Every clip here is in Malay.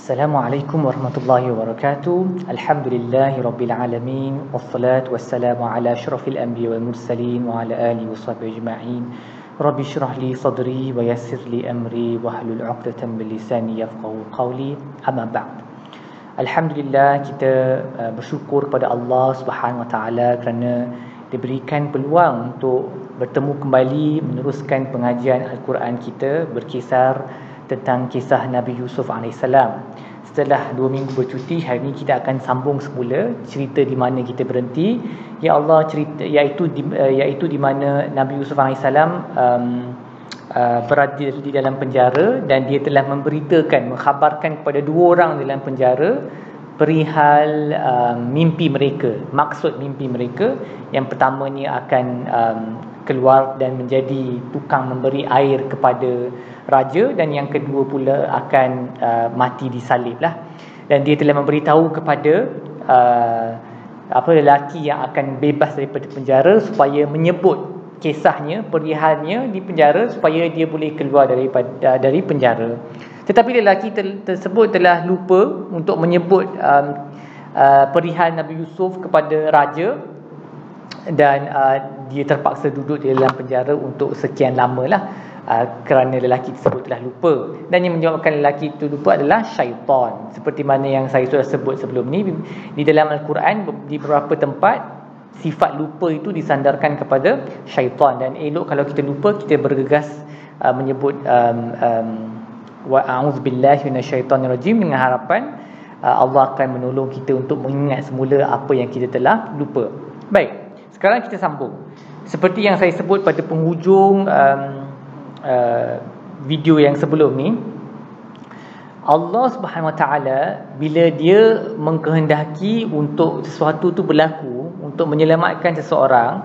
Assalamualaikum warahmatullahi wabarakatuh. Alhamdulillahirabbil wassalatu wassalamu ala asyrafil anbiya wal mursalin wa ala alihi washabbihi ajma'in. Rabbi shrah li sadri wa yassir li amri wa hlul 'uqdatam min lisani yafqahu qawli. Amma ba'd. Alhamdulillah kita uh, bersyukur kepada Allah Subhanahu wa taala kerana diberikan peluang untuk bertemu kembali meneruskan pengajian Al-Quran kita berkisar tentang kisah Nabi Yusuf AS. Setelah dua minggu bercuti, hari ini kita akan sambung semula cerita di mana kita berhenti. Ya Allah cerita iaitu di, uh, iaitu di mana Nabi Yusuf AS um, uh, berada di dalam penjara dan dia telah memberitakan, mengkhabarkan kepada dua orang dalam penjara perihal uh, mimpi mereka, maksud mimpi mereka. Yang pertama ni akan um, keluar dan menjadi tukang memberi air kepada raja. Dan yang kedua pula akan uh, mati disalib lah. Dan dia telah memberitahu kepada uh, apa lelaki yang akan bebas daripada penjara supaya menyebut kisahnya perihalnya di penjara supaya dia boleh keluar daripada dari penjara tetapi lelaki tersebut telah lupa untuk menyebut um, uh, perihal Nabi Yusuf kepada raja dan uh, dia terpaksa duduk di dalam penjara untuk sekian lama lah uh, kerana lelaki tersebut telah lupa. Dan yang menyebabkan lelaki itu lupa adalah syaitan. Seperti mana yang saya sudah sebut sebelum ni di dalam Al-Quran di beberapa tempat sifat lupa itu disandarkan kepada syaitan. Dan elok kalau kita lupa kita bergegas uh, menyebut um, um, wa a'udzubillahi minasyaitonirrajim dengan harapan uh, Allah akan menolong kita untuk mengingat semula apa yang kita telah lupa baik sekarang kita sambung. Seperti yang saya sebut pada penghujung um, uh, video yang sebelum ni, Allah Subhanahu Wa Taala bila dia mengkehendaki untuk sesuatu tu berlaku untuk menyelamatkan seseorang,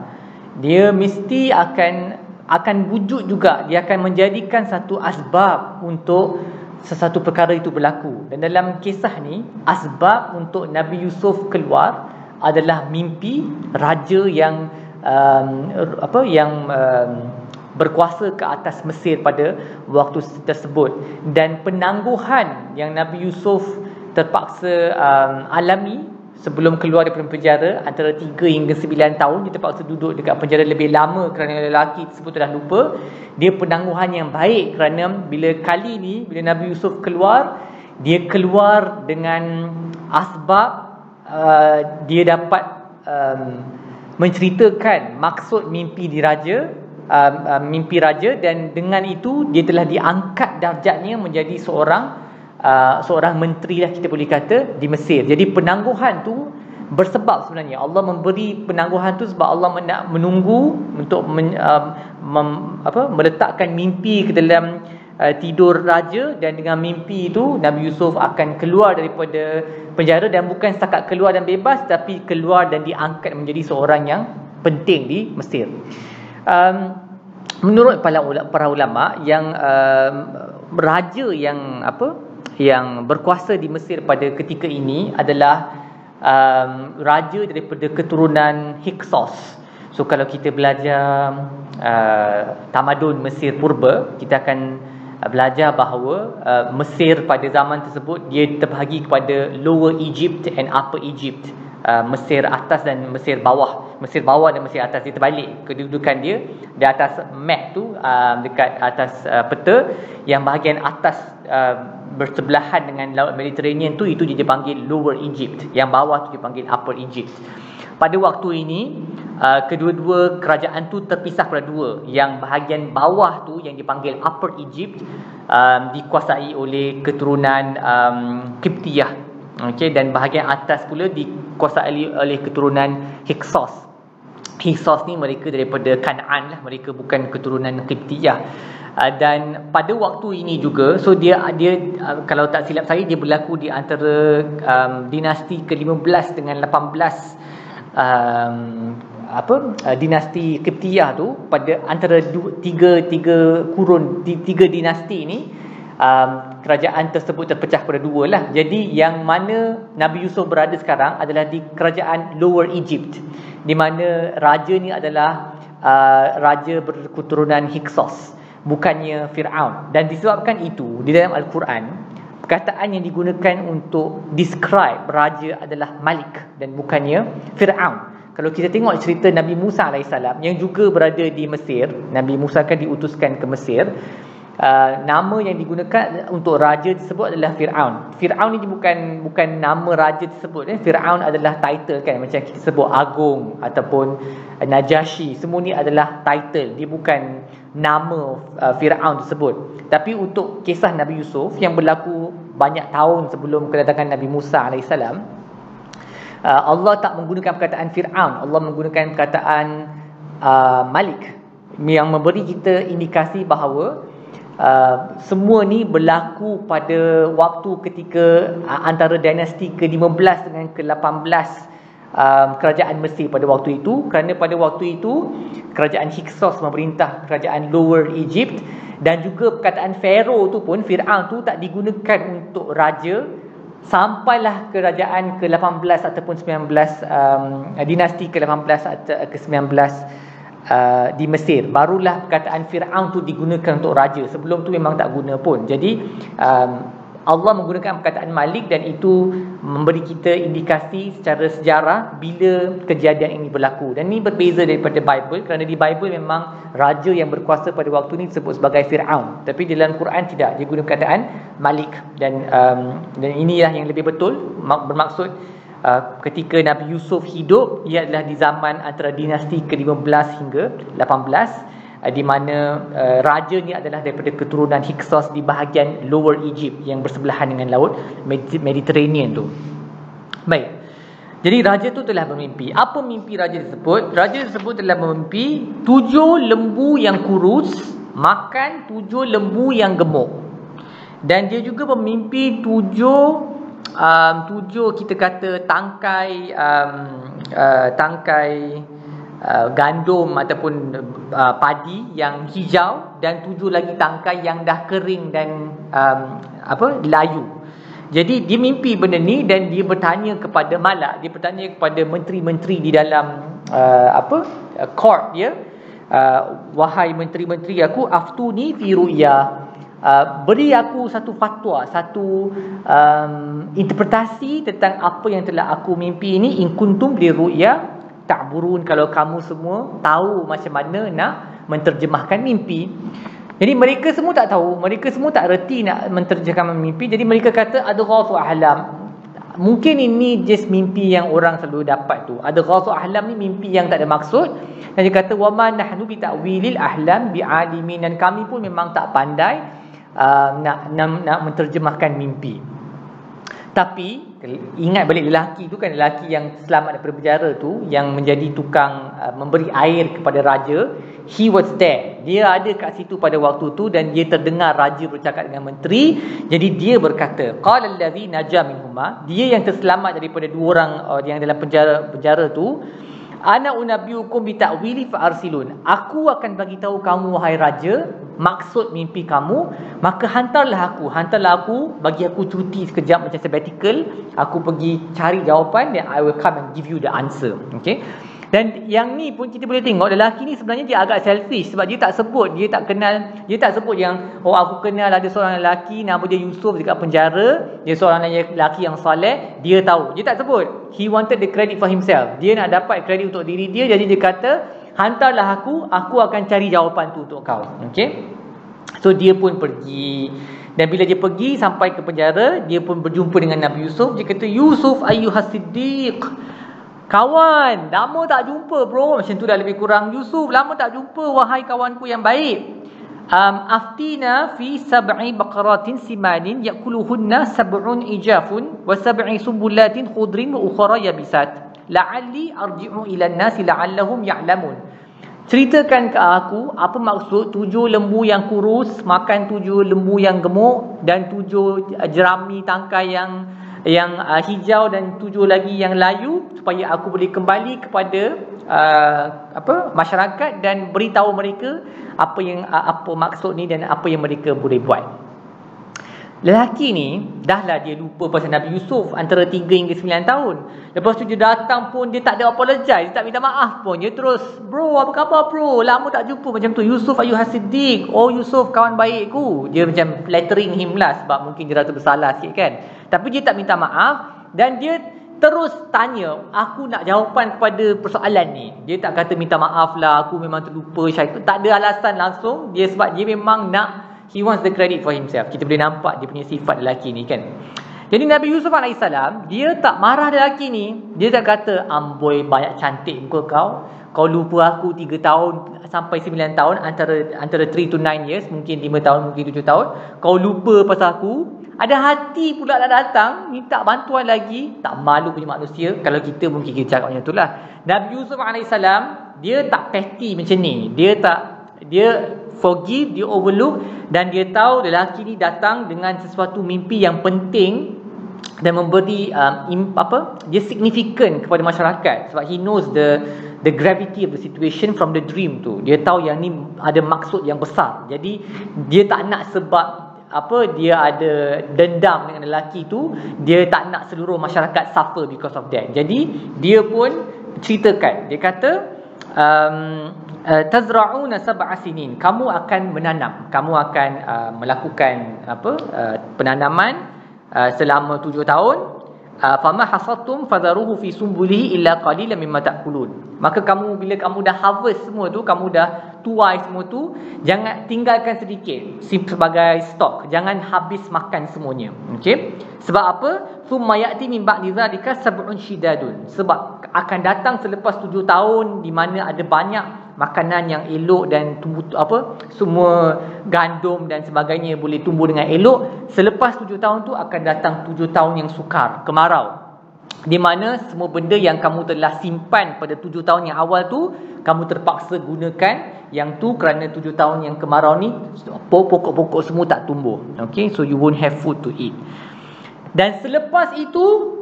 dia mesti akan akan wujud juga dia akan menjadikan satu asbab untuk sesuatu perkara itu berlaku. Dan dalam kisah ni, asbab untuk Nabi Yusuf keluar adalah mimpi raja yang um, apa yang um, berkuasa ke atas Mesir pada waktu tersebut dan penangguhan yang Nabi Yusuf terpaksa um, alami sebelum keluar daripada penjara antara 3 hingga 9 tahun dia terpaksa duduk dekat penjara lebih lama kerana lelaki tersebut telah lupa. Dia penangguhan yang baik kerana bila kali ni bila Nabi Yusuf keluar dia keluar dengan asbab Uh, dia dapat um, menceritakan maksud mimpi di raja um, um, mimpi raja dan dengan itu dia telah diangkat darjatnya menjadi seorang uh, seorang menteri lah kita boleh kata di Mesir jadi penangguhan tu bersebab sebenarnya Allah memberi penangguhan tu sebab Allah nak menunggu untuk men, um, mem, apa, meletakkan mimpi ke dalam uh, tidur raja dan dengan mimpi itu Nabi Yusuf akan keluar daripada penjara dan bukan setakat keluar dan bebas tapi keluar dan diangkat menjadi seorang yang penting di Mesir. Um, menurut para ulama yang um, raja yang apa yang berkuasa di Mesir pada ketika ini adalah um, raja daripada keturunan Hyksos. So kalau kita belajar uh, tamadun Mesir purba, kita akan Uh, belajar bahawa uh, Mesir pada zaman tersebut dia terbahagi kepada Lower Egypt and Upper Egypt. Uh, Mesir atas dan Mesir bawah. Mesir bawah dan Mesir atas dia terbalik kedudukan dia di atas map tu uh, dekat atas uh, peta yang bahagian atas uh, bersebelahan dengan laut Mediterranean tu itu dia dipanggil Lower Egypt. Yang bawah tu dipanggil Upper Egypt. Pada waktu ini uh, kedua-dua kerajaan tu terpisah pada dua. Yang bahagian bawah tu yang dipanggil Upper Egypt um, dikuasai oleh keturunan um, Kiptiyah. Okay, dan bahagian atas pula dikuasai oleh keturunan Hyksos. Hyksos ni mereka daripada Kanaan lah, mereka bukan keturunan Kiptiyah. Uh, dan pada waktu ini juga, so dia dia uh, kalau tak silap saya dia berlaku di antara um, dinasti ke-15 dengan 18 um, apa uh, dinasti Kiptiyah tu pada antara dua, tiga tiga kurun tiga dinasti ni um, kerajaan tersebut terpecah pada dua lah jadi yang mana Nabi Yusuf berada sekarang adalah di kerajaan Lower Egypt di mana raja ni adalah uh, raja berketurunan Hyksos bukannya Firaun dan disebabkan itu di dalam al-Quran perkataan yang digunakan untuk describe raja adalah Malik dan bukannya Fir'aun. Kalau kita tengok cerita Nabi Musa AS yang juga berada di Mesir, Nabi Musa kan diutuskan ke Mesir, Uh, nama yang digunakan untuk raja tersebut adalah Fir'aun. Fir'aun ni bukan bukan nama raja tersebut. Eh. Fir'aun adalah title kan. Macam kita sebut Agung ataupun uh, Najashi. Semua ni adalah title. Dia bukan nama uh, Fir'aun tersebut. Tapi untuk kisah Nabi Yusuf yang berlaku banyak tahun sebelum kedatangan Nabi Musa AS. Uh, Allah tak menggunakan perkataan Fir'aun. Allah menggunakan perkataan uh, Malik. Yang memberi kita indikasi bahawa Uh, semua ni berlaku pada waktu ketika uh, antara dinasti ke-15 dengan ke-18 um, kerajaan Mesir pada waktu itu. Kerana pada waktu itu kerajaan Hyksos memerintah kerajaan Lower Egypt dan juga perkataan Pharaoh tu pun Fir'aun tu tak digunakan untuk raja. Sampailah kerajaan ke-18 ataupun 19 um, dinasti ke-18 atau ke-19 uh, di Mesir. Barulah perkataan Firaun tu digunakan untuk raja. Sebelum tu memang tak guna pun. Jadi um, Allah menggunakan perkataan Malik dan itu memberi kita indikasi secara sejarah bila kejadian ini berlaku. Dan ini berbeza daripada Bible kerana di Bible memang raja yang berkuasa pada waktu ini disebut sebagai Firaun. Tapi dalam Quran tidak. Dia guna perkataan Malik. Dan um, dan inilah yang lebih betul. Bermaksud Uh, ketika Nabi Yusuf hidup ia adalah di zaman antara dinasti ke-15 hingga 18 uh, di mana uh, raja ni adalah daripada keturunan Hyksos di bahagian Lower Egypt yang bersebelahan dengan laut Mediterranean tu. Baik. Jadi raja tu telah bermimpi. Apa mimpi raja tersebut? Raja tersebut telah bermimpi tujuh lembu yang kurus makan tujuh lembu yang gemuk. Dan dia juga bermimpi tujuh um, tujuh kita kata tangkai um, uh, tangkai uh, gandum ataupun uh, padi yang hijau dan tujuh lagi tangkai yang dah kering dan um, apa layu. Jadi dia mimpi benda ni dan dia bertanya kepada malak, dia bertanya kepada menteri-menteri di dalam uh, apa uh, court dia, uh, wahai menteri-menteri aku aftuni fi ru'ya Uh, beri aku satu fatwa, satu um, interpretasi tentang apa yang telah aku mimpi ini in kuntum li ru'ya ta'burun kalau kamu semua tahu macam mana nak menterjemahkan mimpi. Jadi mereka semua tak tahu, mereka semua tak reti nak menterjemahkan mimpi. Jadi mereka kata ada ghasu ahlam. Mungkin ini just mimpi yang orang selalu dapat tu. Ada ghasu ahlam ni mimpi yang tak ada maksud. Dan dia kata wa ma nahnu bi ta'wilil ahlam bi alimin dan kami pun memang tak pandai uh, nak, nak nak menterjemahkan mimpi. Tapi ingat balik lelaki tu kan lelaki yang selamat daripada penjara tu yang menjadi tukang uh, memberi air kepada raja, he was there. Dia ada kat situ pada waktu tu dan dia terdengar raja bercakap dengan menteri. Jadi dia berkata, qala allazi naja minhuma, dia yang terselamat daripada dua orang uh, yang dalam penjara penjara tu Ana unabbiukum bi ta'wili fa arsilun. Aku akan bagi tahu kamu wahai raja maksud mimpi kamu, maka hantarlah aku, hantarlah aku, bagi aku cuti sekejap macam sabbatical, aku pergi cari jawapan dan I will come and give you the answer. Okay? Dan yang ni pun kita boleh tengok lelaki ni sebenarnya dia agak selfish sebab dia tak sebut, dia tak kenal, dia tak sebut yang oh aku kenal ada seorang lelaki nama dia Yusuf dekat penjara, dia seorang lelaki yang soleh, dia tahu. Dia tak sebut. He wanted the credit for himself. Dia nak dapat kredit untuk diri dia jadi dia kata, "Hantarlah aku, aku akan cari jawapan tu untuk kau." Okey? So dia pun pergi dan bila dia pergi sampai ke penjara, dia pun berjumpa dengan Nabi Yusuf. Dia kata, Yusuf ayyuhas siddiq. Kawan, lama tak jumpa bro. Macam tu dah lebih kurang. Yusuf, lama tak jumpa wahai kawanku yang baik. Um, aftina fi sab'i baqaratin simanin yakuluhunna sab'un ijafun wa sab'i sumbulatin khudrin wa ukhra yabisat. La'alli arji'u ila nasi la'allahum ya'lamun. Ceritakan ke aku apa maksud tujuh lembu yang kurus makan tujuh lembu yang gemuk dan tujuh jerami tangkai yang yang uh, hijau dan tujuh lagi yang layu supaya aku boleh kembali kepada uh, apa masyarakat dan beritahu mereka apa yang uh, apa maksud ni dan apa yang mereka boleh buat. Lelaki ni Dahlah dia lupa pasal Nabi Yusuf Antara 3 hingga 9 tahun. Lepas tu dia datang pun Dia tak ada apologize. Dia tak minta maaf pun. Dia terus Bro apa khabar bro? Lama tak jumpa. Macam tu Yusuf ayuh hasidik Oh Yusuf kawan baikku. Dia macam flattering him lah Sebab mungkin dia rasa bersalah sikit kan. Tapi dia tak minta maaf Dan dia terus tanya Aku nak jawapan kepada persoalan ni. Dia tak kata minta maaf lah Aku memang terlupa syaitan Tak ada alasan langsung. Dia sebab dia memang nak He wants the credit for himself. Kita boleh nampak dia punya sifat lelaki ni kan. Jadi Nabi Yusuf AS, dia tak marah lelaki ni. Dia tak kata, amboi banyak cantik muka kau. Kau lupa aku 3 tahun sampai 9 tahun antara antara 3 to 9 years. Mungkin 5 tahun, mungkin 7 tahun. Kau lupa pasal aku. Ada hati pula nak datang, minta bantuan lagi. Tak malu punya manusia. Kalau kita mungkin kita cakap macam itulah. Nabi Yusuf AS, dia tak petty macam ni. Dia tak, dia forgive, dia overlook dan dia tahu lelaki ni datang dengan sesuatu mimpi yang penting dan memberi um, im, apa dia signifikan kepada masyarakat. Sebab he knows the the gravity of the situation from the dream tu. Dia tahu yang ni ada maksud yang besar. Jadi dia tak nak sebab apa dia ada dendam dengan lelaki tu dia tak nak seluruh masyarakat suffer because of that. Jadi dia pun ceritakan. Dia kata um, tazra'una sab'a sinin. Kamu akan menanam. Kamu akan uh, melakukan apa uh, penanaman uh, selama tujuh tahun. Fama hasadtum fadharuhu fi sumbulihi illa qalilan mimma ta'kulun. Maka kamu bila kamu dah harvest semua tu kamu dah tuai semua tu jangan tinggalkan sedikit sebagai stok. Jangan habis makan semuanya. Okey sebab apa? Summa ya'ti min ba'di dzalika sab'un shidadun. Sebab akan datang selepas tujuh tahun di mana ada banyak makanan yang elok dan tumbuh apa semua gandum dan sebagainya boleh tumbuh dengan elok selepas tujuh tahun tu akan datang tujuh tahun yang sukar kemarau. Di mana semua benda yang kamu telah simpan pada tujuh tahun yang awal tu kamu terpaksa gunakan yang tu kerana tujuh tahun yang kemarau ni pokok-pokok semua tak tumbuh. Okay so you won't have food to eat. Dan selepas itu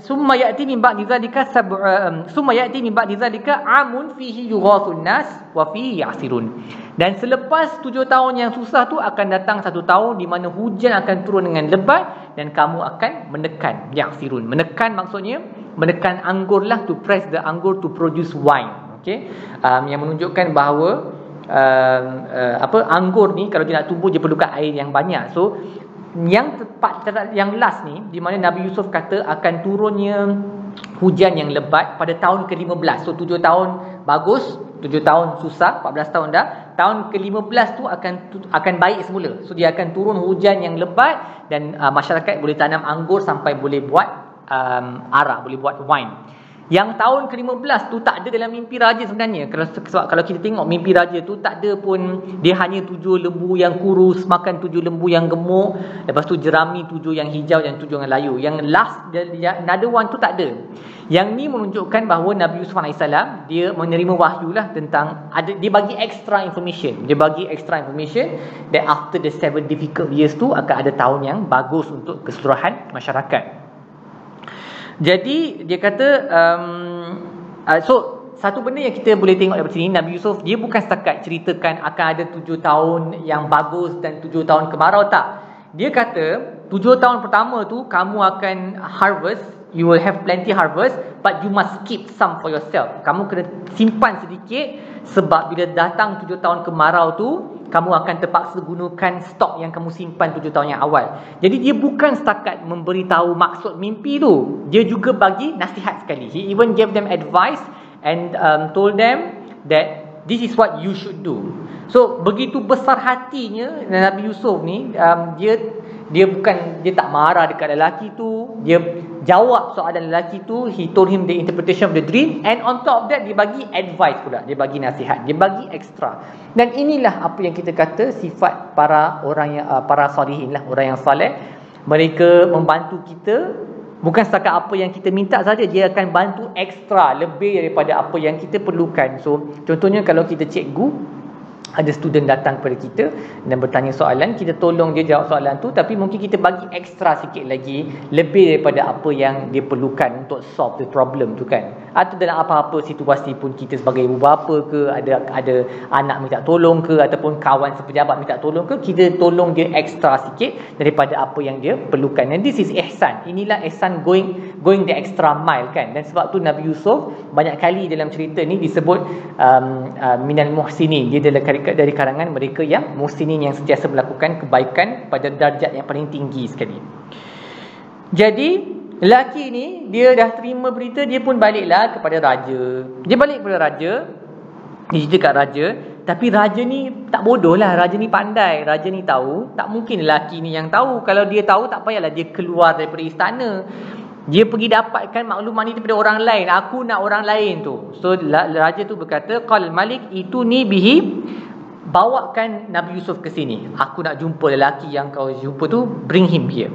summa ya'ti min ba'di dhalika sab'a um, summa ya'ti min ba'di dhalika amun fihi yughathun nas wa fihi ya'sirun dan selepas tujuh tahun yang susah tu akan datang satu tahun di mana hujan akan turun dengan lebat dan kamu akan menekan ya'sirun menekan maksudnya menekan anggur lah to press the anggur to produce wine okey um, yang menunjukkan bahawa um, uh, apa anggur ni kalau dia nak tumbuh dia perlukan air yang banyak. So yang tepat yang last ni di mana Nabi Yusuf kata akan turunnya hujan yang lebat pada tahun ke-15. So 7 tahun bagus, 7 tahun susah, 14 tahun dah. Tahun ke-15 tu akan akan baik semula. So dia akan turun hujan yang lebat dan uh, masyarakat boleh tanam anggur sampai boleh buat um, arak, boleh buat wine. Yang tahun ke-15 tu tak ada dalam mimpi raja sebenarnya. Sebab kalau kita tengok mimpi raja tu tak ada pun dia hanya tujuh lembu yang kurus makan tujuh lembu yang gemuk, lepas tu jerami tujuh yang hijau dan tujuh yang layu. Yang last another one tu tak ada. Yang ni menunjukkan bahawa Nabi Yusuf AS dia menerima wahyu lah tentang ada dia bagi extra information. Dia bagi extra information that after the seven difficult years tu akan ada tahun yang bagus untuk keseluruhan masyarakat. Jadi dia kata um, uh, so satu benda yang kita boleh tengok daripada sini Nabi Yusuf dia bukan setakat ceritakan akan ada tujuh tahun yang bagus dan tujuh tahun kemarau tak. Dia kata tujuh tahun pertama tu kamu akan harvest, you will have plenty harvest but you must keep some for yourself. Kamu kena simpan sedikit sebab bila datang tujuh tahun kemarau tu kamu akan terpaksa gunakan stok yang kamu simpan tujuh tahun yang awal. Jadi dia bukan setakat memberitahu maksud mimpi tu. Dia juga bagi nasihat sekali. He even gave them advice and um, told them that this is what you should do. So begitu besar hatinya Nabi Yusuf ni um, dia dia bukan dia tak marah dekat lelaki tu dia jawab soalan lelaki tu he told him the interpretation of the dream. And on top of that dia bagi advice pula. Dia bagi nasihat. Dia bagi extra. Dan inilah apa yang kita kata sifat para orang yang uh, para salihin lah. Orang yang soleh mereka membantu kita. Bukan setakat apa yang kita minta saja dia akan bantu extra lebih daripada apa yang kita perlukan. So contohnya kalau kita cikgu ada student datang kepada kita dan bertanya soalan kita tolong dia jawab soalan tu tapi mungkin kita bagi ekstra sikit lagi lebih daripada apa yang dia perlukan untuk solve the problem tu kan. Atau dalam apa-apa situasi pun kita sebagai ibu bapa ke ada ada anak minta tolong ke ataupun kawan sepejabat minta tolong ke kita tolong dia ekstra sikit daripada apa yang dia perlukan. And this is ihsan. Inilah ihsan going going the extra mile kan. Dan sebab tu Nabi Yusuf banyak kali dalam cerita ni disebut um, uh, minal muhsinin. Dia adalah dari, dari karangan mereka yang muhsinin yang sentiasa melakukan kebaikan pada darjat yang paling tinggi sekali. Jadi lelaki ni dia dah terima berita dia pun baliklah kepada raja. Dia balik kepada raja. Dia cerita kat raja, tapi raja ni tak bodoh lah, raja ni pandai, raja ni tahu, tak mungkin lelaki ni yang tahu. Kalau dia tahu tak payahlah dia keluar daripada istana. Dia pergi dapatkan maklumat ni daripada orang lain. Aku nak orang lain tu. So raja tu berkata, "Qal Malik itu ni bihi bawakan Nabi Yusuf ke sini. Aku nak jumpa lelaki yang kau jumpa tu, bring him here.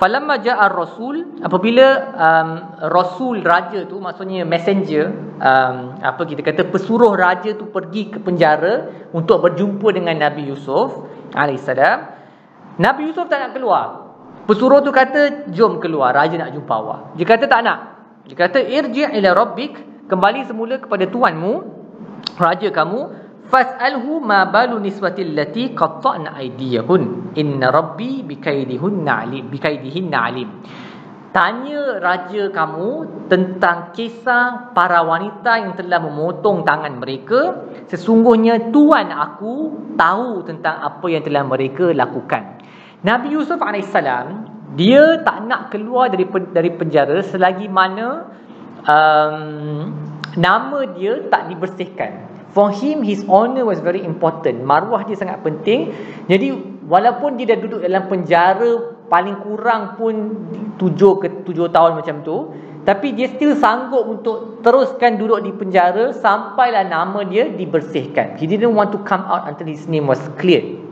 Falamma ja'a rasul apabila um, rasul raja tu maksudnya messenger um, apa kita kata pesuruh raja tu pergi ke penjara untuk berjumpa dengan Nabi Yusuf alaihissalam Nabi Yusuf tak nak keluar pesuruh tu kata jom keluar raja nak jumpa awak dia kata tak nak dia kata irji' ila rabbik kembali semula kepada tuanmu raja kamu fas'alhu ma balu niswati allati qatta'na aydiyahun. Inna rabbi bikaidihinna alim. Tanya raja kamu tentang kisah para wanita yang telah memotong tangan mereka. Sesungguhnya tuan aku tahu tentang apa yang telah mereka lakukan. Nabi Yusuf AS dia tak nak keluar dari dari penjara selagi mana um, nama dia tak dibersihkan For him, his honor was very important. Maruah dia sangat penting. Jadi, walaupun dia dah duduk dalam penjara paling kurang pun tujuh ke tujuh tahun macam tu, tapi dia still sanggup untuk teruskan duduk di penjara sampailah nama dia dibersihkan. He didn't want to come out until his name was cleared.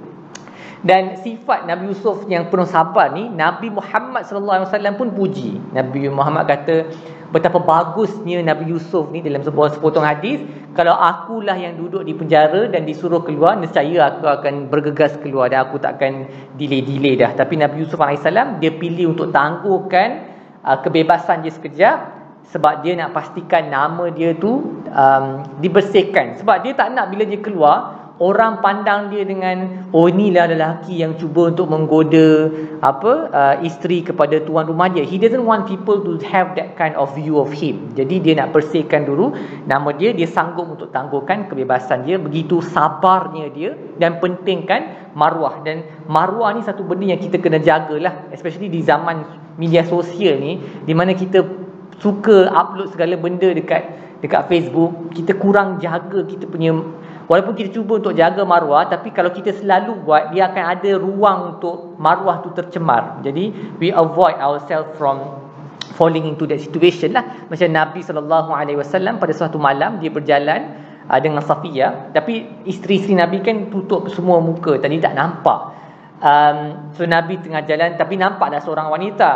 Dan sifat Nabi Yusuf yang penuh sabar ni, Nabi Muhammad sallallahu alaihi wasallam pun puji. Nabi Muhammad kata, betapa bagusnya Nabi Yusuf ni dalam sebuah sepotong hadis. Kalau akulah yang duduk di penjara dan disuruh keluar nescaya aku akan bergegas keluar dan aku takkan delay-delay dah. Tapi Nabi Yusuf AS dia pilih untuk tangguhkan uh, kebebasan dia sekejap sebab dia nak pastikan nama dia tu um, dibersihkan. Sebab dia tak nak bila dia keluar orang pandang dia dengan oh inilah lelaki yang cuba untuk menggoda apa uh, isteri kepada tuan rumah dia. He doesn't want people to have that kind of view of him. Jadi dia nak bersihkan dulu. Nama dia dia sanggup untuk tangguhkan kebebasan dia. Begitu sabarnya dia dan pentingkan maruah. Dan maruah ni satu benda yang kita kena jagalah especially di zaman media sosial ni di mana kita suka upload segala benda dekat dekat Facebook. Kita kurang jaga kita punya Walaupun kita cuba untuk jaga maruah Tapi kalau kita selalu buat Dia akan ada ruang untuk maruah tu tercemar. Jadi we avoid ourselves from Falling into that situation lah. Macam Nabi SAW pada suatu malam Dia berjalan uh, dengan Safiyah. Tapi isteri-isteri Nabi kan tutup semua muka Tadi tak nampak. Um, So Nabi tengah jalan Tapi nampak dah seorang wanita.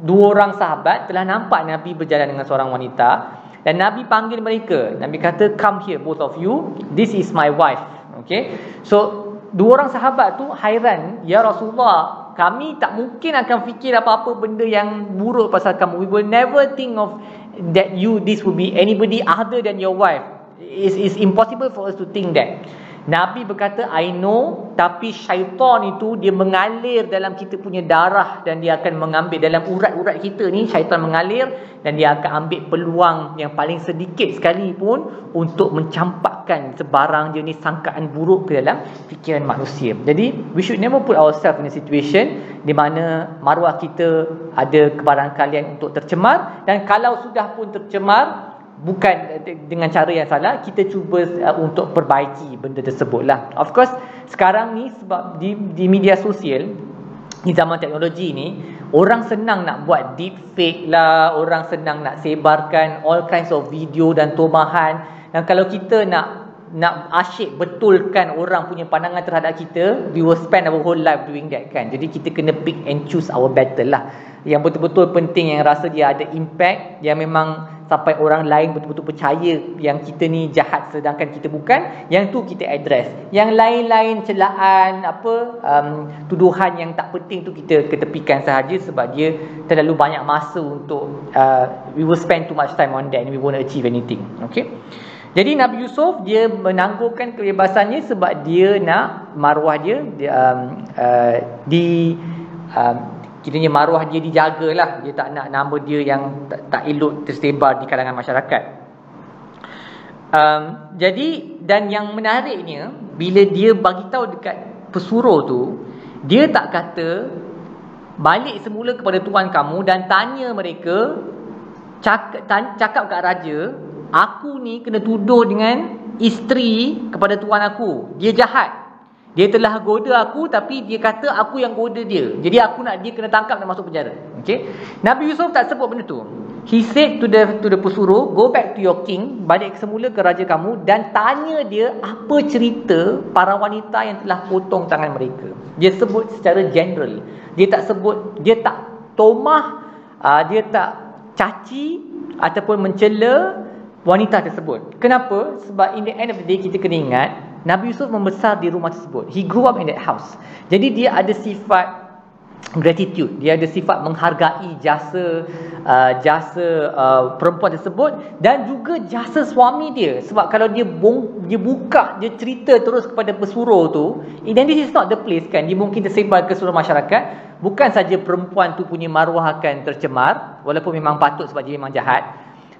Dua orang sahabat telah nampak Nabi berjalan dengan seorang wanita dan Nabi panggil mereka. Nabi kata, come here both of you. This is my wife. Okay. So, dua orang sahabat tu hairan. Ya Rasulullah, kami tak mungkin akan fikir apa-apa benda yang buruk pasal kamu. We will never think of that you, this will be anybody other than your wife. It's, it's impossible for us to think that. Nabi berkata I know tapi syaitan itu dia mengalir dalam kita punya darah dan dia akan mengambil dalam urat-urat kita ni syaitan mengalir dan dia akan ambil peluang yang paling sedikit sekali pun untuk mencampakkan sebarang jenis sangkaan buruk ke dalam fikiran manusia. Jadi we should never put ourselves in a situation di mana maruah kita ada kebarangkalian untuk tercemar dan kalau sudah pun tercemar bukan dengan cara yang salah kita cuba uh, untuk perbaiki benda tersebut lah. Of course sekarang ni sebab di, di media sosial di zaman teknologi ni orang senang nak buat deep fake lah orang senang nak sebarkan all kinds of video dan tomahan dan kalau kita nak nak asyik betulkan orang punya pandangan terhadap kita we will spend our whole life doing that kan? Jadi kita kena pick and choose our battle lah. Yang betul-betul penting yang rasa dia ada impact yang memang sampai orang lain betul-betul percaya yang kita ni jahat sedangkan kita bukan yang tu kita address. Yang lain-lain celaan apa um, tuduhan yang tak penting tu kita ketepikan sahaja sebab dia terlalu banyak masa untuk uh, we will spend too much time on that and we won't achieve anything. Okay? Jadi Nabi Yusuf dia menangguhkan kebebasannya sebab dia nak maruah dia, dia um, uh, di um, kiranya maruah dia dijagalah. Dia tak nak nama dia yang tak, tak elok tersebar di kalangan masyarakat. Um, jadi dan yang menariknya bila dia bagi tahu dekat pesuruh tu dia tak kata balik semula kepada tuan kamu dan tanya mereka cakap, cakap kat raja aku ni kena tuduh dengan isteri kepada tuan aku. Dia jahat dia telah goda aku tapi dia kata aku yang goda dia. Jadi aku nak dia kena tangkap dan masuk penjara. Okey. Nabi Yusuf tak sebut benda tu. He said to the to the pesuruh, go back to your king, balik semula ke raja kamu dan tanya dia apa cerita para wanita yang telah potong tangan mereka. Dia sebut secara general. Dia tak sebut, dia tak tomah, uh, dia tak caci ataupun mencela wanita tersebut. Kenapa? Sebab in the end of the day kita kena ingat Nabi Yusuf membesar di rumah tersebut. He grew up in that house. Jadi dia ada sifat gratitude. Dia ada sifat menghargai jasa uh, jasa uh, perempuan tersebut dan juga jasa suami dia. Sebab kalau dia bong, dia buka, dia cerita terus kepada pesuruh tu, then this is not the place kan. Dia mungkin tersebar ke seluruh masyarakat. Bukan saja perempuan tu punya maruah akan tercemar walaupun memang patut sebab dia memang jahat.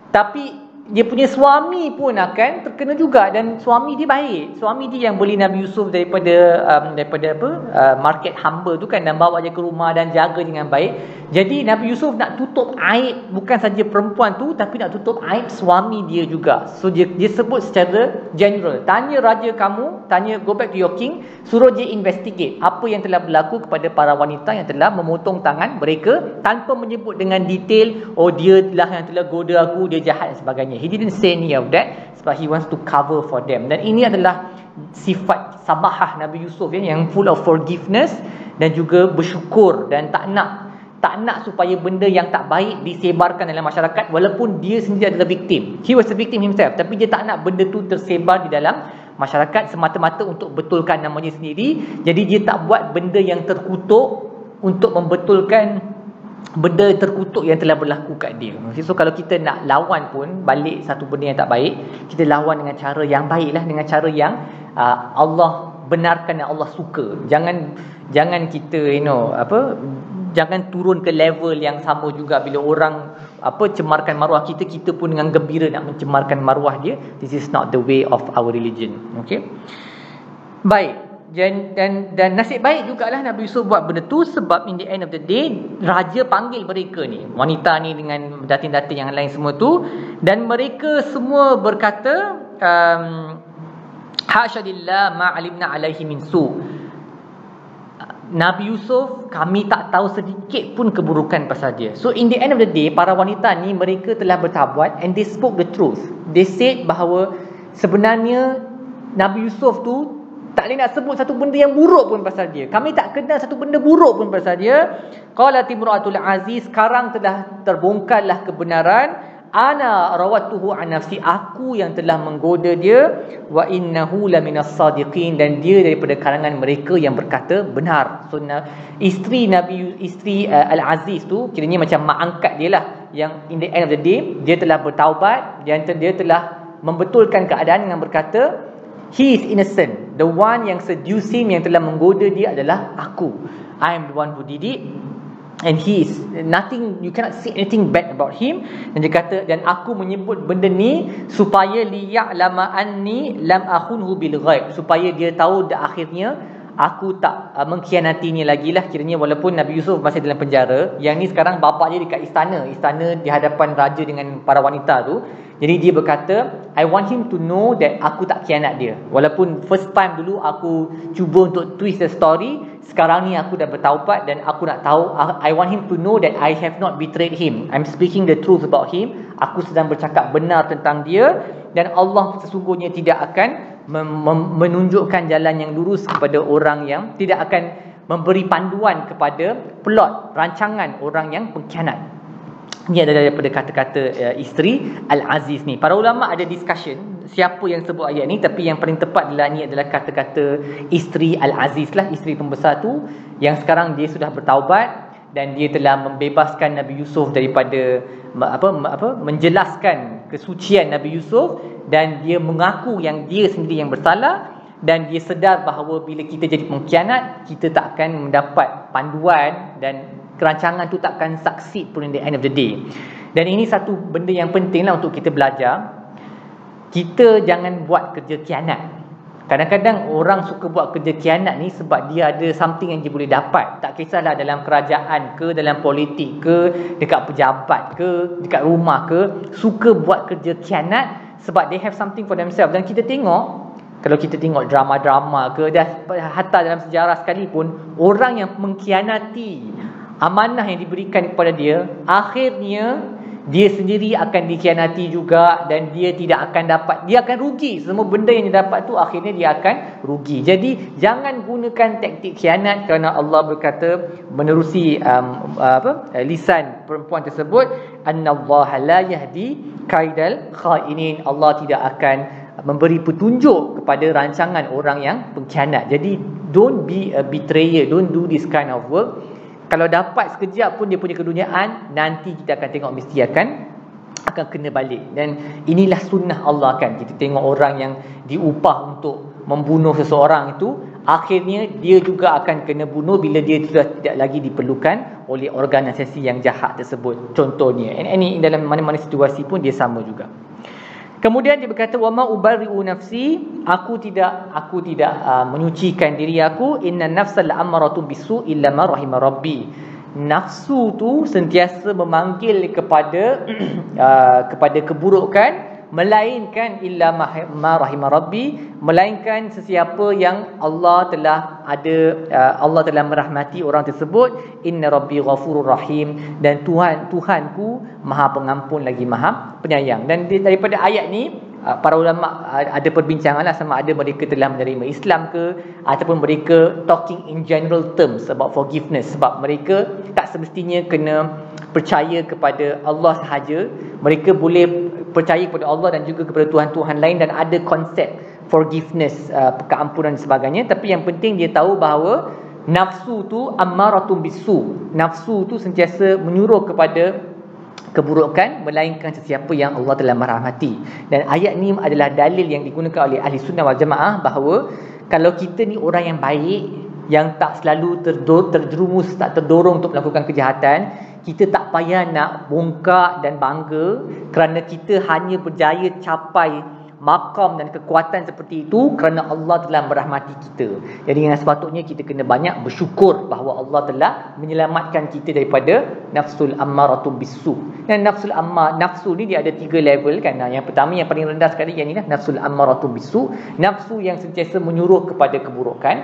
Tapi dia punya suami pun akan terkena juga dan suami dia baik. Suami dia yang beli Nabi Yusuf daripada um, daripada apa? Uh, market hamba tu kan dan bawa dia ke rumah dan jaga dengan baik. Jadi Nabi Yusuf nak tutup aib bukan saja perempuan tu tapi nak tutup aib suami dia juga. So dia dia sebut secara general. Tanya raja kamu, tanya go back to your king, suruh dia investigate apa yang telah berlaku kepada para wanita yang telah memotong tangan mereka tanpa menyebut dengan detail oh dia lah yang telah goda aku, dia jahat dan sebagainya. He didn't say any of that sebab he wants to cover for them. Dan ini adalah sifat sabahah Nabi Yusuf ya, yang full of forgiveness dan juga bersyukur dan tak nak tak nak supaya benda yang tak baik disebarkan dalam masyarakat walaupun dia sendiri adalah victim. He was a victim himself tapi dia tak nak benda tu tersebar di dalam masyarakat semata-mata untuk betulkan namanya sendiri. Jadi dia tak buat benda yang terkutuk untuk membetulkan benda terkutuk yang telah berlaku kat dia. So kalau kita nak lawan pun balik satu benda yang tak baik, kita lawan dengan cara yang baiklah dengan cara yang uh, Allah benarkan dan Allah suka. Jangan jangan kita you know apa jangan turun ke level yang sama juga bila orang apa cemarkan maruah kita kita pun dengan gembira nak mencemarkan maruah dia this is not the way of our religion okay baik dan dan dan nasib baik jugalah Nabi Yusuf buat benda tu sebab in the end of the day raja panggil mereka ni wanita ni dengan datin-datin yang lain semua tu dan mereka semua berkata um, hasyadillah ma alimna alaihi min su Nabi Yusuf kami tak tahu sedikit pun keburukan pasal dia. So in the end of the day para wanita ni mereka telah bertabuat and they spoke the truth. They said bahawa sebenarnya Nabi Yusuf tu tak boleh nak sebut satu benda yang buruk pun pasal dia. Kami tak kenal satu benda buruk pun pasal dia. Qala Timratul Aziz sekarang telah terbongkarlah kebenaran. Ana rawatuhu an nafsi aku yang telah menggoda dia wa innahu laminas sadiqin dan dia daripada kalangan mereka yang berkata benar. So isteri Nabi isteri uh, Al Aziz tu kiranya macam mak angkat dia lah yang in the end of the day dia telah bertaubat dan dia telah membetulkan keadaan dengan berkata He is innocent. The one yang seduce him, yang telah menggoda dia adalah aku. I am the one who did it. And he is nothing, you cannot say anything bad about him. Dan dia kata, dan aku menyebut benda ni supaya liya'lama anni lam akhunhu bil ghaib. Supaya dia tahu dah akhirnya aku tak uh, mengkhianatinya lagi lah kiranya walaupun Nabi Yusuf masih dalam penjara yang ni sekarang bapa dia dekat istana istana di hadapan raja dengan para wanita tu. Jadi dia berkata I want him to know that aku tak khianat dia. Walaupun first time dulu aku cuba untuk twist the story sekarang ni aku dah bertaubat dan aku nak tahu I want him to know that I have not betrayed him. I'm speaking the truth about him. Aku sedang bercakap benar tentang dia dan Allah sesungguhnya tidak akan menunjukkan jalan yang lurus kepada orang yang tidak akan memberi panduan kepada plot rancangan orang yang pengkhianat. Ini adalah daripada kata-kata uh, isteri Al-Aziz ni. Para ulama ada discussion siapa yang sebut ayat ni tapi yang paling tepat adalah ni adalah kata-kata isteri Al-Aziz lah, isteri pembesar tu yang sekarang dia sudah bertaubat dan dia telah membebaskan Nabi Yusuf daripada apa apa menjelaskan kesucian Nabi Yusuf dan dia mengaku yang dia sendiri yang bersalah dan dia sedar bahawa bila kita jadi pengkhianat kita tak akan mendapat panduan dan kerancangan tu takkan succeed pun in the end of the day. Dan ini satu benda yang penting lah untuk kita belajar. Kita jangan buat kerja kianat. Kadang-kadang orang suka buat kerja kianat ni sebab dia ada something yang dia boleh dapat. Tak kisahlah dalam kerajaan ke, dalam politik ke, dekat pejabat ke, dekat rumah ke. Suka buat kerja kianat sebab they have something for themselves. Dan kita tengok, kalau kita tengok drama-drama ke, dah, hatta dalam sejarah sekalipun, orang yang mengkhianati amanah yang diberikan kepada dia akhirnya dia sendiri akan dikhianati juga dan dia tidak akan dapat dia akan rugi. Semua benda yang dia dapat tu akhirnya dia akan rugi. Jadi jangan gunakan taktik khianat kerana Allah berkata menerusi um, apa lisan perempuan tersebut annallaha la yahdi kaidal khainin. Allah tidak akan memberi petunjuk kepada rancangan orang yang pengkhianat. Jadi don't be a betrayer don't do this kind of work kalau dapat sekejap pun dia punya keduniaan nanti kita akan tengok mesti akan akan kena balik. Dan inilah sunnah Allah kan kita tengok orang yang diupah untuk membunuh seseorang itu akhirnya dia juga akan kena bunuh bila dia sudah tidak lagi diperlukan oleh organisasi yang jahat tersebut. Contohnya and ini dalam mana-mana situasi pun dia sama juga Kemudian dia berkata wama ubari'u nafsi. Aku tidak aku tidak uh, menyucikan diri aku. Inna nafsal ammaratun bisu illa ma rahima rabbi. Nafsu tu sentiasa memanggil kepada uh, kepada keburukan melainkan illa ma rahima rabbi melainkan sesiapa yang Allah telah ada uh, Allah telah merahmati orang tersebut inna rabbi ghafurur rahim dan Tuhan Tuhanku maha pengampun lagi maha penyayang. Dan daripada ayat ni uh, para ulama uh, ada perbincangan lah sama ada mereka telah menerima Islam ke ataupun mereka talking in general terms about forgiveness. Sebab mereka tak semestinya kena percaya kepada Allah sahaja. Mereka boleh percaya kepada Allah dan juga kepada Tuhan-Tuhan lain dan ada konsep forgiveness, uh, keampunan dan sebagainya. Tapi yang penting dia tahu bahawa nafsu tu ammaratun bisu. Nafsu tu sentiasa menyuruh kepada keburukan melainkan sesiapa yang Allah telah merahmati. Dan ayat ni adalah dalil yang digunakan oleh ahli sunnah wal jamaah bahawa kalau kita ni orang yang baik yang tak selalu terjerumus tak terdorong untuk melakukan kejahatan kita tak payah nak bongkak dan bangga kerana kita hanya berjaya capai makam dan kekuatan seperti itu kerana Allah telah merahmati kita. Jadi yang sepatutnya kita kena banyak bersyukur bahawa Allah telah menyelamatkan kita daripada nafsul ammaratun bisu. Dan nafsul ammar nafsu ni dia ada tiga level kan. Yang pertama yang paling rendah sekali yang ni lah nafsul ammaratun bisu, nafsu yang sentiasa menyuruh kepada keburukan.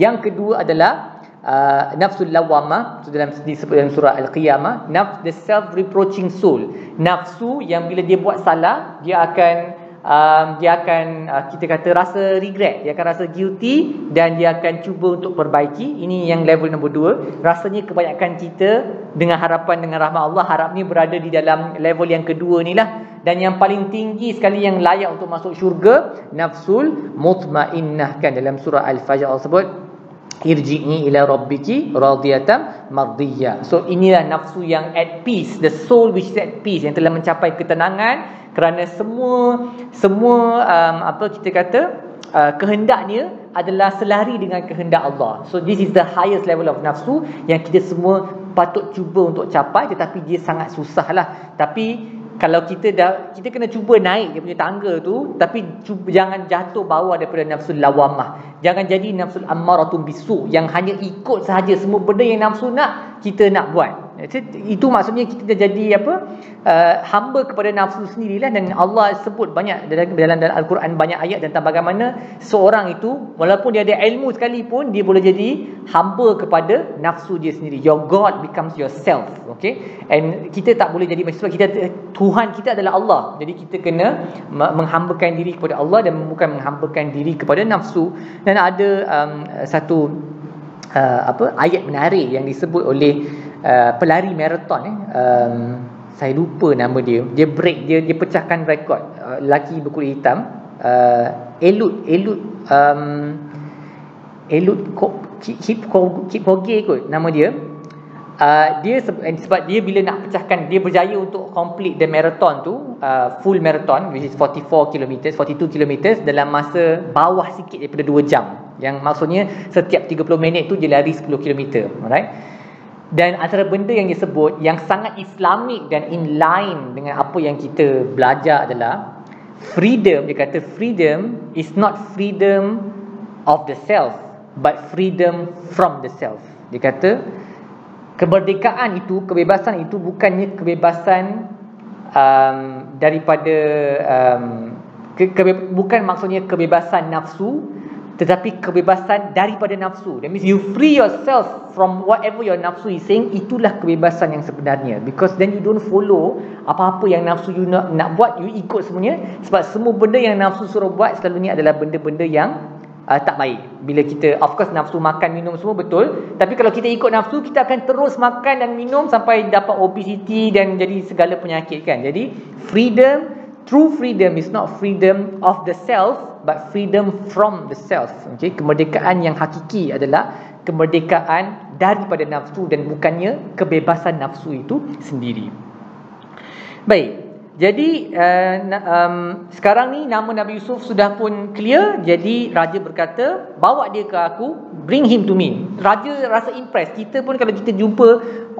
Yang kedua adalah uh, nafsul lawamah dalam disebut dalam surah al-qiyamah nafs the self reproaching soul. Nafsu yang bila dia buat salah dia akan um, dia akan uh, kita kata rasa regret. Dia akan rasa guilty dan dia akan cuba untuk perbaiki. Ini yang level nombor dua. Rasanya kebanyakan kita dengan harapan dengan rahmat Allah harap ni berada di dalam level yang kedua ni lah. Dan yang paling tinggi sekali yang layak untuk masuk syurga nafsul mutmainnah kan dalam surah al-fajr tersebut irji'i ila rabbiki radiyatan mardiyah so inilah nafsu yang at peace the soul which is at peace yang telah mencapai ketenangan kerana semua semua um, apa kita kata uh, kehendaknya adalah selari dengan kehendak Allah. So this is the highest level of nafsu yang kita semua patut cuba untuk capai tetapi dia sangat susah lah tapi kalau kita dah kita kena cuba naik dia punya tangga tu tapi cuba, jangan jatuh bawah daripada nafsu lawamah. Jangan jadi nafsu ammaratun bisu yang hanya ikut sahaja semua benda yang nafsu nak kita nak buat itu maksudnya kita jadi apa uh, hamba kepada nafsu sendirilah dan Allah sebut banyak dalam dalam al-Quran banyak ayat tentang bagaimana seorang itu walaupun dia ada ilmu sekalipun dia boleh jadi hamba kepada nafsu dia sendiri. Your god becomes yourself okay? And kita tak boleh jadi macam kita Tuhan kita adalah Allah. Jadi kita kena menghambakan diri kepada Allah dan bukan menghambakan diri kepada nafsu. Dan ada um, satu uh, apa ayat menarik yang disebut oleh uh, pelari maraton eh. Um, saya lupa nama dia. Dia break dia dia pecahkan rekod. Uh, lelaki berkulit hitam. Uh, Elut Elut um, Elut Kip Kip Koge kot nama dia. Uh, dia sebab dia bila nak pecahkan dia berjaya untuk complete the marathon tu uh, full marathon which is 44 km 42 km dalam masa bawah sikit daripada 2 jam. Yang maksudnya setiap 30 minit tu dia lari 10 km alright dan antara benda yang disebut yang sangat islamik dan in line dengan apa yang kita belajar adalah freedom. Dia kata freedom is not freedom of the self but freedom from the self. Dia kata kemerdekaan itu kebebasan itu bukannya kebebasan um, daripada um, ke, ke, bukan maksudnya kebebasan nafsu tetapi kebebasan daripada nafsu. That means you free yourself from whatever your nafsu is saying itulah kebebasan yang sebenarnya. Because then you don't follow apa-apa yang nafsu you nak, nak buat you ikut semuanya. Sebab semua benda yang nafsu suruh buat selalunya adalah benda-benda yang uh, tak baik. Bila kita of course nafsu makan minum semua betul. Tapi kalau kita ikut nafsu kita akan terus makan dan minum sampai dapat obesity dan jadi segala penyakit kan? Jadi freedom true freedom is not freedom of the self but freedom from the self. Okay, kemerdekaan yang hakiki adalah kemerdekaan daripada nafsu dan bukannya kebebasan nafsu itu sendiri. Baik. Jadi uh, um, sekarang ni nama Nabi Yusuf sudah pun clear. Jadi raja berkata, "Bawa dia ke aku, bring him to me." Raja rasa impressed. Kita pun kalau kita jumpa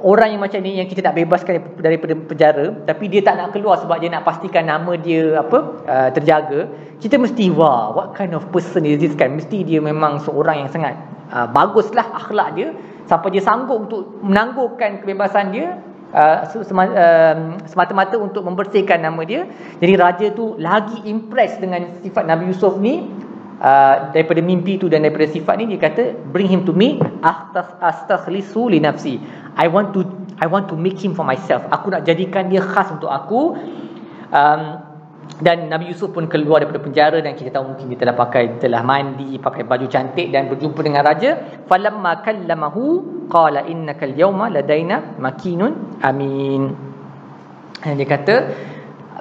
orang yang macam ni yang kita nak bebaskan daripada penjara, tapi dia tak nak keluar sebab dia nak pastikan nama dia apa uh, terjaga, kita mesti wah, what kind of person is this kan? Mesti dia memang seorang yang sangat uh, baguslah akhlak dia sampai dia sanggup untuk menangguhkan kebebasan dia uh, semata-mata untuk membersihkan nama dia. Jadi raja tu lagi impress dengan sifat Nabi Yusuf ni uh, daripada mimpi tu dan daripada sifat ni dia kata bring him to me astaghlisu li nafsi. I want to I want to make him for myself. Aku nak jadikan dia khas untuk aku. Um, dan Nabi Yusuf pun keluar daripada penjara dan kita tahu mungkin dia telah pakai telah mandi pakai baju cantik dan berjumpa dengan raja. Falamma kallamahu qala innaka al-yawma ladaina makinun amin. Dan dia kata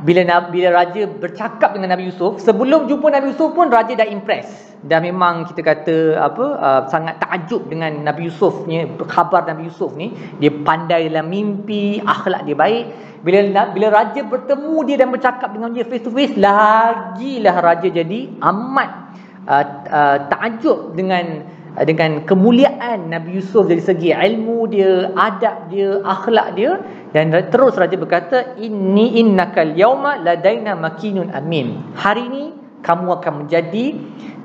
bila bila raja bercakap dengan Nabi Yusuf sebelum jumpa Nabi Yusuf pun raja dah impress. Dan memang kita kata apa uh, sangat takjub dengan Nabi Yusuf ni khabar Nabi Yusuf ni. Dia pandai dalam mimpi akhlak dia baik. Bila bila raja bertemu dia dan bercakap dengan dia face to face lagilah raja jadi amat uh, uh, takjub dengan uh, dengan kemuliaan Nabi Yusuf. Dari segi ilmu dia, adab dia, akhlak dia dan terus raja berkata inni innakal yauma ladaina makinun amin. Hari ini kamu akan menjadi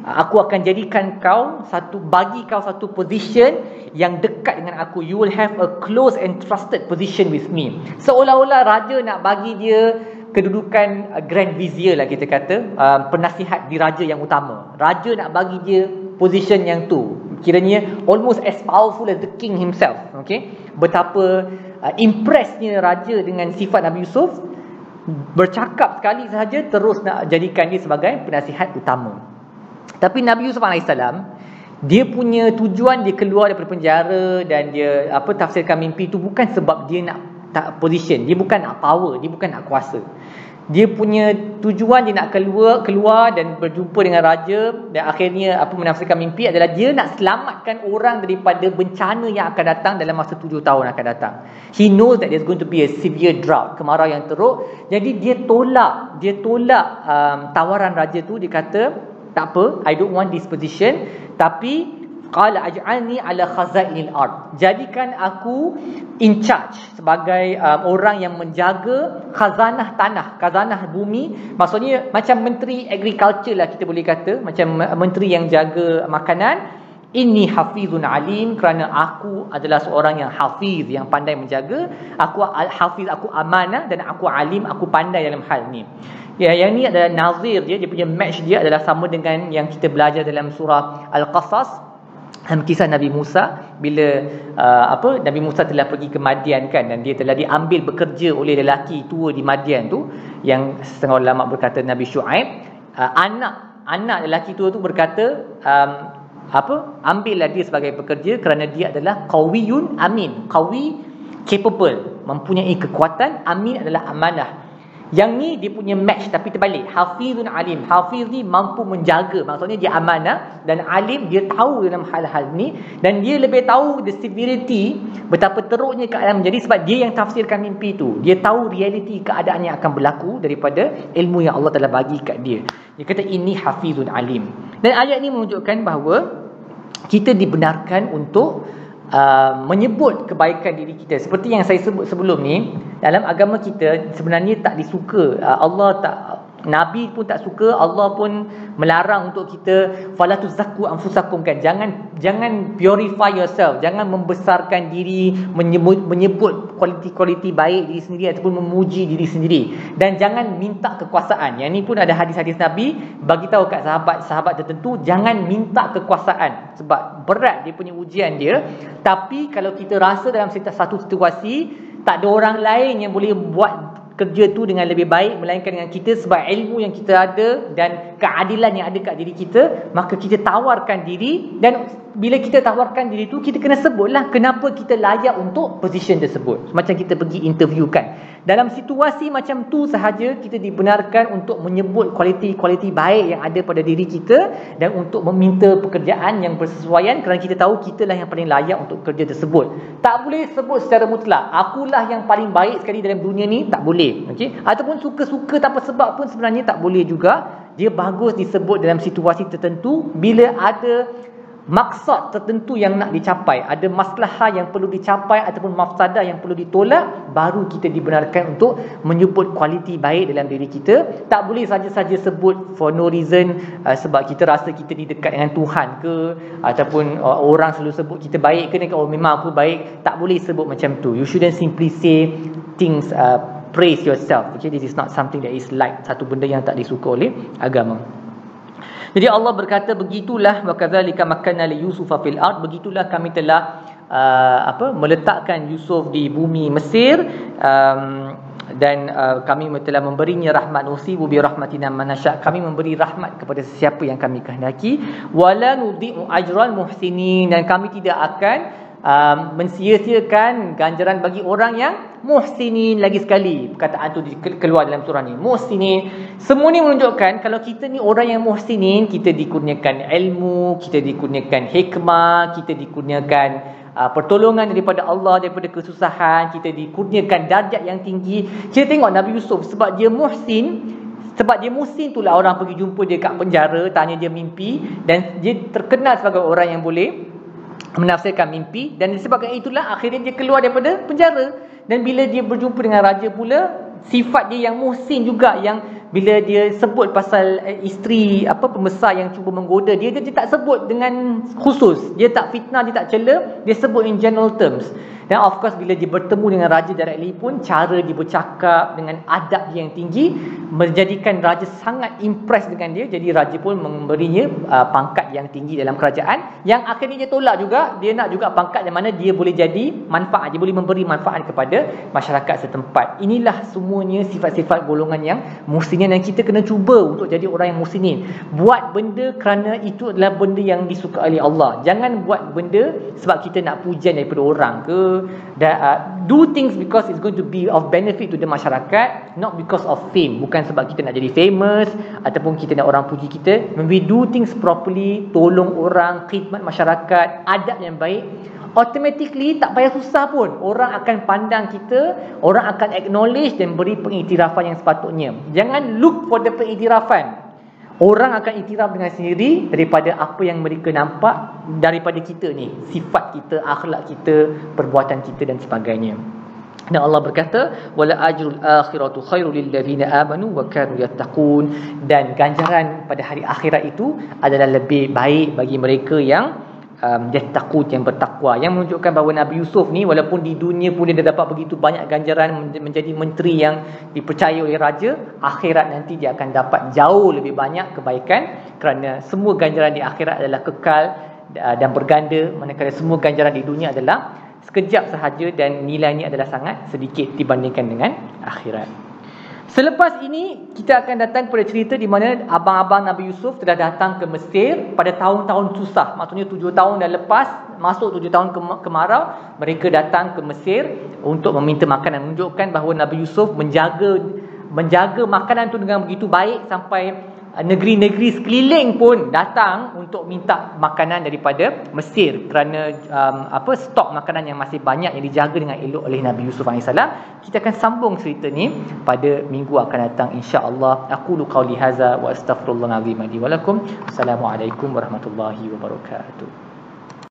aku akan jadikan kau satu bagi kau satu position yang dekat dengan aku you will have a close and trusted position with me seolah-olah raja nak bagi dia kedudukan uh, grand vizier lah kita kata uh, penasihat di raja yang utama. Raja nak bagi dia position yang tu. Kiranya almost as powerful as the king himself okay? Betapa uh, impressnya raja dengan sifat Nabi Yusuf bercakap sekali sahaja terus nak jadikan dia sebagai penasihat utama. Tapi Nabi Yusuf AS dia punya tujuan dia keluar daripada penjara dan dia apa tafsirkan mimpi itu bukan sebab dia nak tak position, dia bukan nak power, dia bukan nak kuasa. Dia punya tujuan dia nak keluar keluar dan berjumpa dengan raja dan akhirnya apa menafsirkan mimpi adalah dia nak selamatkan orang daripada bencana yang akan datang dalam masa tujuh tahun akan datang. He knows that there's going to be a severe drought, kemarau yang teruk. Jadi dia tolak, dia tolak um, tawaran raja tu dia kata tak apa I don't want this position tapi qala aj'alni ala khazainil ard. Jadikan aku in charge sebagai um, orang yang menjaga khazanah tanah khazanah bumi. Maksudnya macam menteri agriculture lah kita boleh kata macam menteri yang jaga makanan. Inni hafizun alim kerana aku adalah seorang yang hafiz yang pandai menjaga. Aku hafiz aku amanah dan aku alim aku pandai dalam hal ni. Ya, yang ni adalah nazir dia, dia punya match dia adalah sama dengan yang kita belajar dalam surah Al-Qasas dalam kisah Nabi Musa bila uh, apa Nabi Musa telah pergi ke Madian kan dan dia telah diambil bekerja oleh lelaki tua di Madian tu yang setengah ulama berkata Nabi Shu'aib uh, anak anak lelaki tua tu berkata um, apa ambillah dia sebagai pekerja kerana dia adalah qawiyun amin qawi capable mempunyai kekuatan amin adalah amanah yang ni dia punya match tapi terbalik. Hafizun alim. Hafiz ni mampu menjaga. Maksudnya dia amanah dan alim dia tahu dalam hal-hal ni dan dia lebih tahu the severity betapa teruknya keadaan menjadi sebab dia yang tafsirkan mimpi tu. Dia tahu realiti keadaan yang akan berlaku daripada ilmu yang Allah telah bagi kat dia. Dia kata ini hafizun alim. Dan ayat ni menunjukkan bahawa kita dibenarkan untuk uh, menyebut kebaikan diri kita. Seperti yang saya sebut sebelum ni dalam agama kita sebenarnya tak disuka uh, Allah tak Nabi pun tak suka, Allah pun melarang untuk kita fala tuzakku anfusakum kan. Jangan jangan purify yourself, jangan membesarkan diri, menyebut menyebut kualiti-kualiti baik diri sendiri ataupun memuji diri sendiri dan jangan minta kekuasaan. Yang ni pun ada hadis-hadis Nabi bagi tahu kat sahabat-sahabat tertentu jangan minta kekuasaan sebab berat dia punya ujian dia. Tapi kalau kita rasa dalam satu situasi tak ada orang lain yang boleh buat kerja tu dengan lebih baik melainkan dengan kita sebab ilmu yang kita ada dan keadilan yang ada kat diri kita maka kita tawarkan diri dan bila kita tawarkan diri tu kita kena sebutlah kenapa kita layak untuk position tersebut. Macam kita pergi interview kan dalam situasi macam tu sahaja kita dibenarkan untuk menyebut kualiti-kualiti baik yang ada pada diri kita dan untuk meminta pekerjaan yang bersesuaian kerana kita tahu kita lah yang paling layak untuk kerja tersebut. Tak boleh sebut secara mutlak. Akulah yang paling baik sekali dalam dunia ni tak boleh. Okey? Ataupun suka-suka tanpa sebab pun sebenarnya tak boleh juga. Dia bagus disebut dalam situasi tertentu. Bila ada maksud tertentu yang nak dicapai. Ada masalah yang perlu dicapai ataupun mafsadah yang perlu ditolak baru kita dibenarkan untuk menyebut kualiti baik dalam diri kita. Tak boleh saja-saja sebut for no reason uh, sebab kita rasa kita ni dekat dengan Tuhan ke ataupun uh, orang selalu sebut kita baik ke oh memang aku baik. Tak boleh sebut macam tu. You shouldn't simply say things uh, praise yourself. Okay this is not something that is like satu benda yang tak disuka oleh agama jadi Allah berkata begitulah wa kadzalika makanna li yusufa fil ard. Begitulah kami telah uh, apa meletakkan Yusuf di bumi Mesir um, dan uh, kami telah memberinya rahmat. Usibu bi rahmatina manasya kami memberi rahmat kepada sesiapa yang kami kehendaki. Wala nudhi'u ajral muhsinin. Dan kami tidak akan um, mensia-siakan ganjaran bagi orang yang muhsinin lagi sekali. Perkataan tu keluar dalam surah ni. Muhsinin. Semua ni menunjukkan kalau kita ni orang yang muhsinin kita dikurniakan ilmu kita dikurniakan hikmah kita dikurniakan uh, pertolongan daripada Allah daripada kesusahan kita dikurniakan darjat yang tinggi. Kita tengok Nabi Yusuf sebab dia muhsin sebab dia muhsin itulah orang pergi jumpa dia kat penjara tanya dia mimpi dan dia terkenal sebagai orang yang boleh menafsirkan mimpi dan disebabkan itulah akhirnya dia keluar daripada penjara. Dan bila dia berjumpa dengan raja pula sifat dia yang muhsin juga yang bila dia sebut pasal eh, isteri apa pembesar yang cuba menggoda dia, dia dia tak sebut dengan khusus. Dia tak fitnah dia tak cela dia sebut in general terms dan of course bila dia bertemu dengan raja directly pun cara dia bercakap dengan adab dia yang tinggi menjadikan raja sangat impress dengan dia. Jadi raja pun memberinya uh, pangkat yang tinggi dalam kerajaan. Yang akhirnya dia tolak juga dia nak juga pangkat yang mana dia boleh jadi manfaat dia boleh memberi manfaat kepada masyarakat setempat. Inilah semuanya sifat-sifat golongan yang muslimin dan kita kena cuba untuk jadi orang yang muslimin. Buat benda kerana itu adalah benda yang disuka oleh Allah. Jangan buat benda sebab kita nak pujian daripada orang ke that uh, do things because it's going to be of benefit to the masyarakat not because of fame. Bukan sebab kita nak jadi famous ataupun kita nak orang puji kita. When we do things properly tolong orang khidmat masyarakat adab yang baik automatically tak payah susah pun. Orang akan pandang kita orang akan acknowledge dan beri pengiktirafan yang sepatutnya. Jangan look for the pengiktirafan Orang akan iktiraf dengan sendiri daripada apa yang mereka nampak daripada kita ni. Sifat kita, akhlak kita, perbuatan kita dan sebagainya. Dan Allah berkata, "Wala ajrul akhiratu khairul lil ladzina amanu wa kanu yattaqun." Dan ganjaran pada hari akhirat itu adalah lebih baik bagi mereka yang um, dia takut yang bertakwa. Yang menunjukkan bahawa Nabi Yusuf ni walaupun di dunia pun dia dapat begitu banyak ganjaran menjadi menteri yang dipercaya oleh raja akhirat nanti dia akan dapat jauh lebih banyak kebaikan kerana semua ganjaran di akhirat adalah kekal uh, dan berganda manakala semua ganjaran di dunia adalah sekejap sahaja dan nilainya adalah sangat sedikit dibandingkan dengan akhirat Selepas ini kita akan datang kepada cerita di mana abang-abang Nabi Yusuf telah datang ke Mesir pada tahun-tahun susah. Maksudnya tujuh tahun dah lepas, masuk tujuh tahun ke kemarau, mereka datang ke Mesir untuk meminta makanan. Menunjukkan bahawa Nabi Yusuf menjaga menjaga makanan itu dengan begitu baik sampai negeri-negeri sekeliling pun datang untuk minta makanan daripada Mesir kerana um, apa stok makanan yang masih banyak yang dijaga dengan elok oleh Nabi Yusuf AS kita akan sambung cerita ni pada minggu akan datang insya-Allah. Aku lu qauli haza wa astaghfirullahalazim li wa lakum. Assalamualaikum warahmatullahi wabarakatuh